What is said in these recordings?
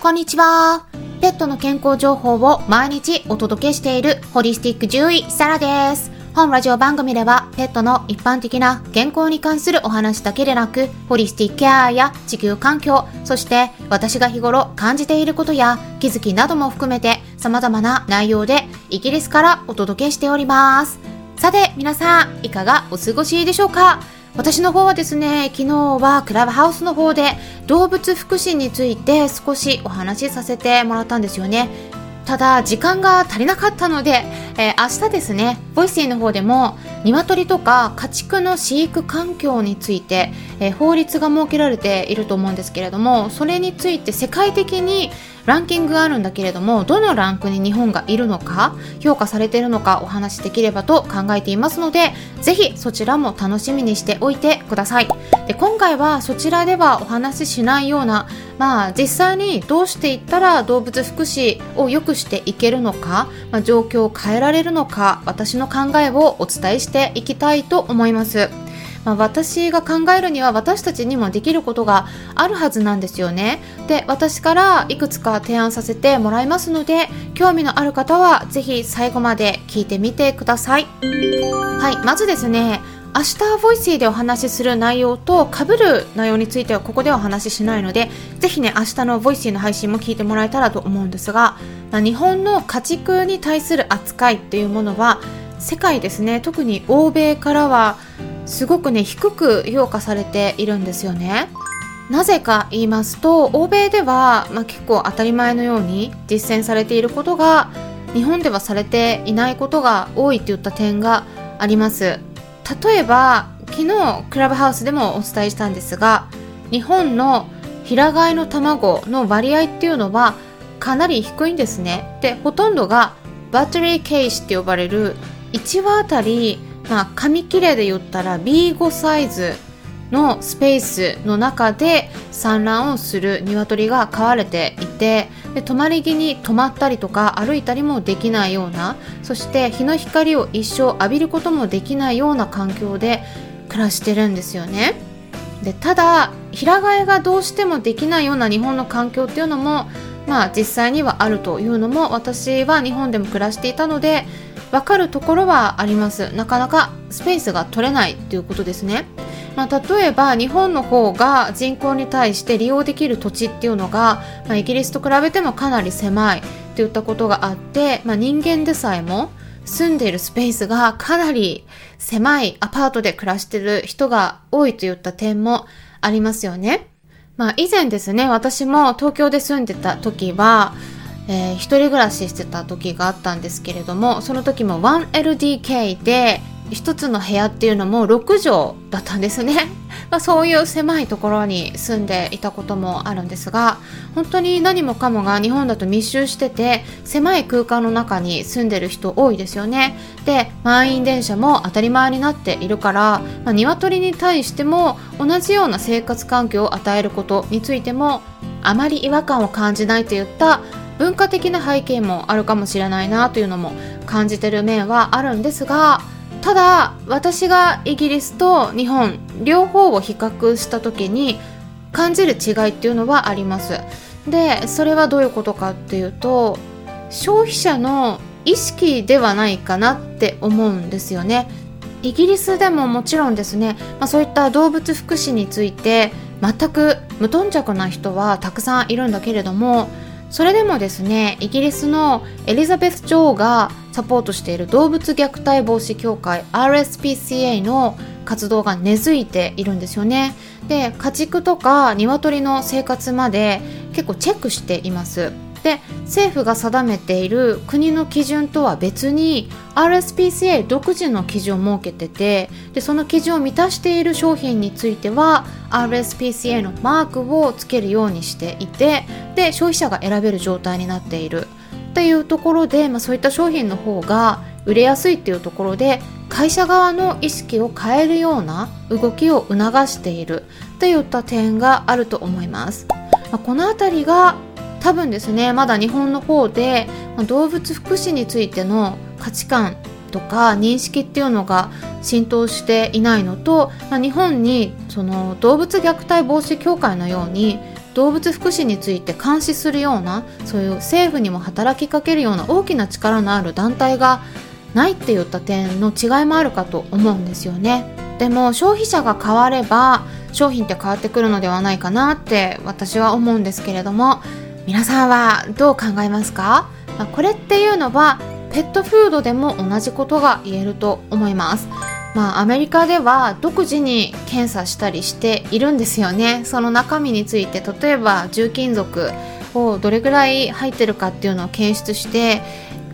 こんにちは。ペットの健康情報を毎日お届けしているホリスティック獣医サラです。本ラジオ番組ではペットの一般的な健康に関するお話だけでなく、ホリスティックケアや地球環境、そして私が日頃感じていることや気づきなども含めて様々な内容でイギリスからお届けしております。さて皆さん、いかがお過ごしでしょうか？私の方はですね、昨日はクラブハウスの方で動物福祉について少しお話しさせてもらったんですよね。ただ時間が足りなかったので、えー、明日ですねボイスイの方でも鶏とか家畜の飼育環境について、えー、法律が設けられていると思うんですけれどもそれについて世界的にランキングがあるんだけれどもどのランクに日本がいるのか評価されているのかお話しできればと考えていますのでぜひそちらも楽しみにしておいてください。で今回はそちらではお話ししないようなまあ実際にどうしていったら動物福祉を良くしていけるのか、まあ、状況を変えられるのか私の考えをお伝えしていきたいと思います。まあ、私が考えるには私たちにもできることがあるはずなんですよね。で私からいくつか提案させてもらいますので興味のある方はぜひ最後まで聞いてみてください。はいまずですね明日 Voicy でお話しする内容と被る内容についてはここではお話ししないのでぜひね明日の Voicy の配信も聞いてもらえたらと思うんですが、まあ、日本の家畜に対する扱いっていうものは世界ですね。特に欧米からはすごくね低く評価されているんですよね。なぜか言いますと欧米では、まあ、結構当たり前のように実践されていることが日本ではされていないことが多いといった点があります。例えば昨日クラブハウスでもお伝えしたんですが日本の平飼いの卵の割合っていうのはかなり低いんですね。でほとんどがバッテリーケースって呼ばれる1話あたりまあ、紙切れで言ったら B5 サイズのスペースの中で産卵をする鶏が飼われていてで泊まり木に泊まったりとか歩いたりもできないようなそして日の光を一生浴びることもできないような環境で暮らしてるんですよね。でただ平飼いがどうしてもできないような日本の環境っていうのもまあ実際にはあるというのも私は日本でも暮らしていたので分かるところはありますなかなかスペースが取れないっていうことですねまあ、例えば日本の方が人口に対して利用できる土地っていうのが、まあ、イギリスと比べてもかなり狭いっていったことがあって、まあ、人間でさえも住んでいるスペースがかなり狭いアパートで暮らしてる人が多いといった点もありますよね。まあ以前ですね、私も東京で住んでた時は、えー、一人暮らししてた時があったんですけれどもその時も 1LDK で一つの部屋っていうのも6畳だったんですね、まあ、そういう狭いところに住んでいたこともあるんですが本当に何もかもが日本だと密集してて狭い空間の中に住んでる人多いですよね。で満員電車も当たり前になっているから、まあ、鶏に対しても同じような生活環境を与えることについてもあまり違和感を感じないといった文化的な背景もあるかもしれないなというのも感じてる面はあるんですがただ私がイギリスと日本両方を比較した時に感じる違いっていうのはあります。でそれはどういうことかっていうと消費者の意識ではないかなって思うんですよね。イギリスでももちろんですね、まあ、そういった動物福祉について全く無頓着な人はたくさんいるんだけれどもそれでもですねイギリスのエリザベス女王がサポートしている動物虐待防止協会 RSPCA の活動が根付いているんですよね。で家畜とか鶏の生活まで結構チェックしています。で政府が定めている国の基準とは別に RSPCA 独自の基準を設けててでその基準を満たしている商品については RSPCA のマークをつけるようにしていてで消費者が選べる状態になっているっていうところで、まあ、そういった商品の方が売れやすいっていうところで会社側の意識を変えるような動きを促しているといった点があると思います。まあ、この辺りが多分ですねまだ日本の方で動物福祉についての価値観とか認識っていうのが浸透していないのと、ま、日本にその動物虐待防止協会のように動物福祉について監視するようなそういう政府にも働きかけるような大きな力のある団体がないっていった点の違いもあるかと思うんですよね。でも消費者が変われば商品って変わってくるのではないかなって私は思うんですけれども皆さんはどう考えますか、まあ、これっていうのはペットフードでも同じことが言えると思います。まあ、アメリカでは独自に検査したりしているんですよね。その中身について例えば重金属をどれぐらい入ってるかっていうのを検出して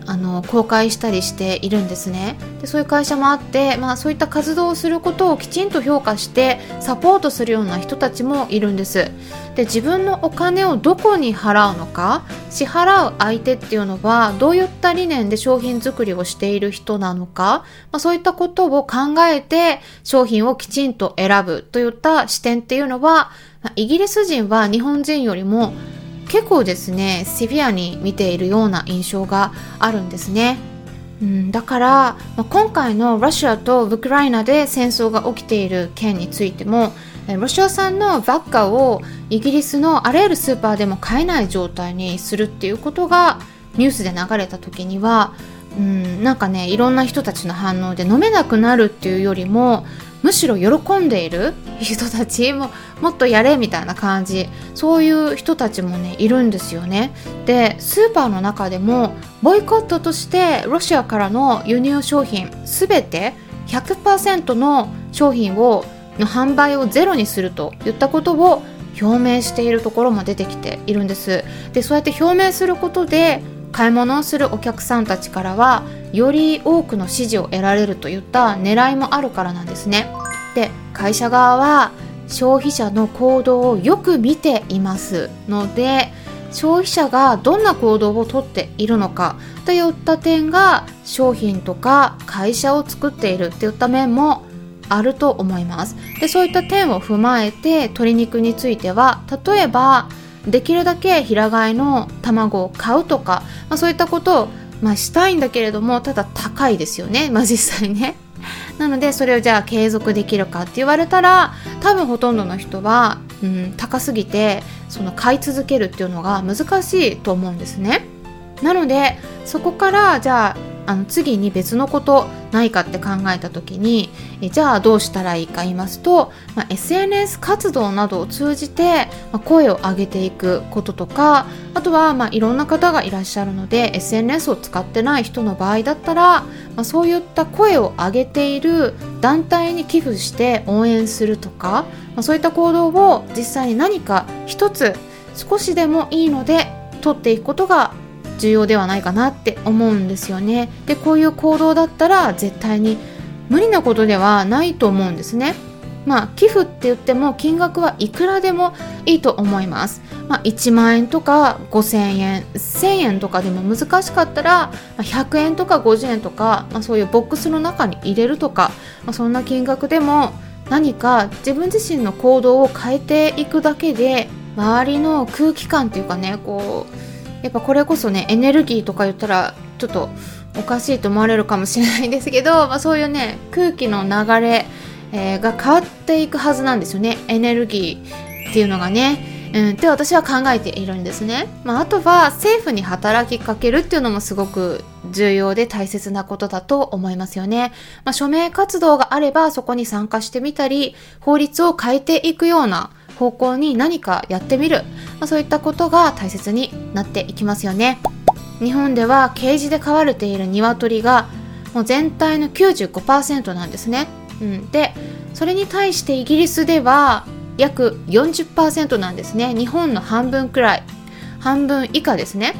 あの公開したりしているんですね。でそういう会社もあって、まあ、そういった活動をすることをきちんと評価してサポートするような人たちもいるんです。で自分のお金をどこに払うのか支払う相手っていうのはどういった理念で商品作りをしている人なのか、まあ、そういったことを考えて商品をきちんと選ぶといった視点っていうのは、イギリス人は日本人よりも結構ですねシビアに見ているような印象があるんですね。うん、だから、まあ、今回のロシアとウクライナで戦争が起きている件についてもロシア産のバッカをイギリスのあらゆるスーパーでも買えない状態にするっていうことがニュースで流れた時にはうんなんかねいろんな人たちの反応で飲めなくなるっていうよりもむしろ喜んでいる？人たち？ももっとやれみたいな感じ。そういう人たちもねいるんですよね。でスーパーの中でもボイコットとしてロシアからの輸入商品全て100%の商品をの販売をゼロにするといったことを表明しているところも出てきているんです。でそうやって表明することで買い物をするお客さんたちからはより多くの支持を得られるといった狙いもあるからなんですね。で会社側は消費者の行動をよく見ていますので消費者がどんな行動をとっているのかといった点が商品とか会社を作っているといった面もあると思います。でそういった点を踏まえて鶏肉については例えばできるだけ平飼いの卵を買うとか、まあ、そういったことを、まあ、したいんだけれどもただ高いですよね、まあ、実際ね。なのでそれをじゃあ継続できるかって言われたら多分ほとんどの人は、うん、高すぎてその買い続けるっていうのが難しいと思うんですね。なのでそこからじゃああの次に別のことないかって考えた時にえじゃあどうしたらいいか言いますと、まあ、SNS 活動などを通じて、まあ、声を上げていくこととかあとは、まあ、いろんな方がいらっしゃるので SNS を使ってない人の場合だったら、まあ、そういった声を上げている団体に寄付して応援するとか、まあ、そういった行動を実際に何か一つ少しでもいいので取っていくことが重要ではないかなって思うんですよね。でこういう行動だったら絶対に無理なことではないと思うんですね。まあ寄付って言っても金額はいくらでもいいと思います、まあ、1万円とか5000円1000円とかでも難しかったら100円とか50円とか、まあ、そういうボックスの中に入れるとか、まあ、そんな金額でも何か自分自身の行動を変えていくだけで周りの空気感っていうかねこうやっぱこれこそねエネルギーとか言ったらちょっとおかしいと思われるかもしれないんですけど、まあ、そういうね空気の流れ、えー、が変わっていくはずなんですよね。エネルギーっていうのがね。うん、って私は考えているんですね、まあ、あとは政府に働きかけるっていうのもすごく重要で大切なことだと思いますよね、まあ、署名活動があればそこに参加してみたり法律を変えていくような方向に何かやってみる、まあ、そういったことが大切になっていきますよね。日本ではケージで飼われている鶏がもう全体の95%なんですね、うん、でそれに対してイギリスでは約40%なんですね。日本の半分くらい。半分以下ですね。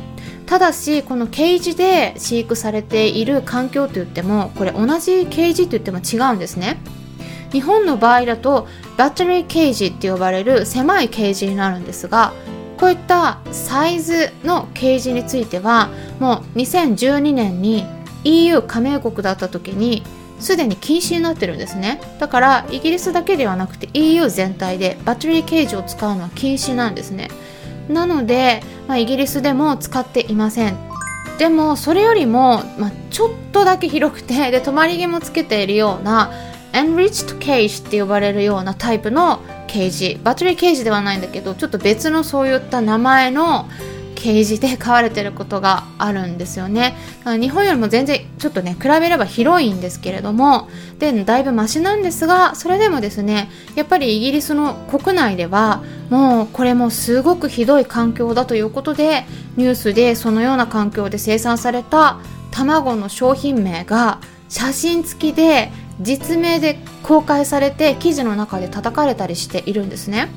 ただしこのケージで飼育されている環境といってもこれ同じケージといっても違うんですね。日本の場合だとバッテリーケージって呼ばれる狭いケージになるんですがこういったサイズのケージについてはもう2012年に EU 加盟国だった時にすでに禁止になってるんですね。だからイギリスだけではなくて EU 全体でバッテリーケージを使うのは禁止なんですね。なので、まあ、イギリスでも使っていません。でもそれよりも、まあ、ちょっとだけ広くてで止まり木もつけているような enriched cage って呼ばれるようなタイプのケージ。バトリーケージではないんだけどちょっと別のそういった名前のケージで飼われてることがあるんですよね。日本よりも全然ちょっとね比べれば広いんですけれどもでだいぶマシなんですがそれでもですねやっぱりイギリスの国内ではもうこれもすごくひどい環境だということでニュースでそのような環境で生産された卵の商品名が写真付きで実名で公開されて記事の中で叩かれたりしているんですね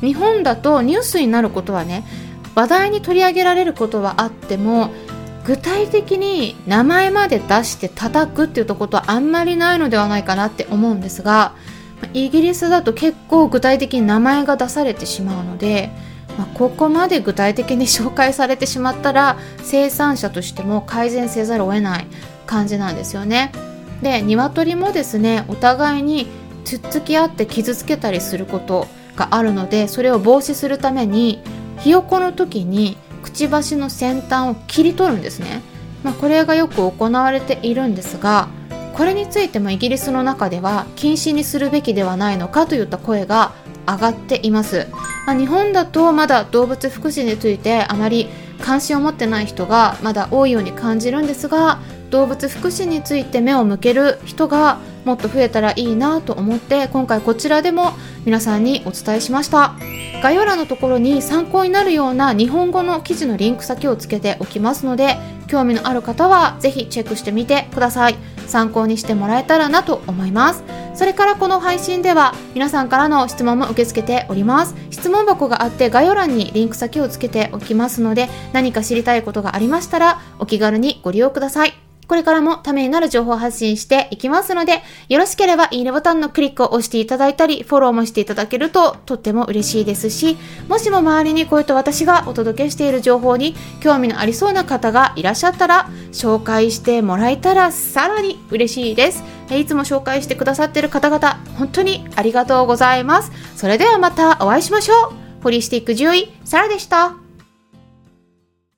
日本だとニュースになることはね話題に取り上げられることはあっても具体的に名前まで出して叩くっていうとことはあんまりないのではないかなって思うんですがイギリスだと結構具体的に名前が出されてしまうので、まあ、ここまで具体的に紹介されてしまったら生産者としても改善せざるを得ない感じなんですよね。で鶏もですねお互いにつっつき合って傷つけたりすることがあるのでそれを防止するためにひよこの時にくちばしの先端を切り取るんですね、まあ、これがよく行われているんですがこれについてもイギリスの中では禁止にするべきではないのかといった声が上がっています、まあ、日本だとまだ動物福祉についてあまり関心を持ってない人がまだ多いように感じるんですが動物福祉について目を向ける人がもっと増えたらいいなと思って今回こちらでも皆さんにお伝えしました。概要欄のところに参考になるような日本語の記事のリンク先をつけておきますので興味のある方はぜひチェックしてみてください。参考にしてもらえたらなと思います。それからこの配信では皆さんからの質問も受け付けております。質問箱があって概要欄にリンク先をつけておきますので何か知りたいことがありましたらお気軽にご利用ください。これからもためになる情報発信していきますので、よろしければいいねボタンのクリックを押していただいたり、フォローもしていただけるととっても嬉しいですし、もしも周りにこういった私がお届けしている情報に興味のありそうな方がいらっしゃったら、紹介してもらえたらさらに嬉しいです。いつも紹介してくださっている方々、本当にありがとうございます。それではまたお会いしましょう。ホリスティック獣医、サラでした。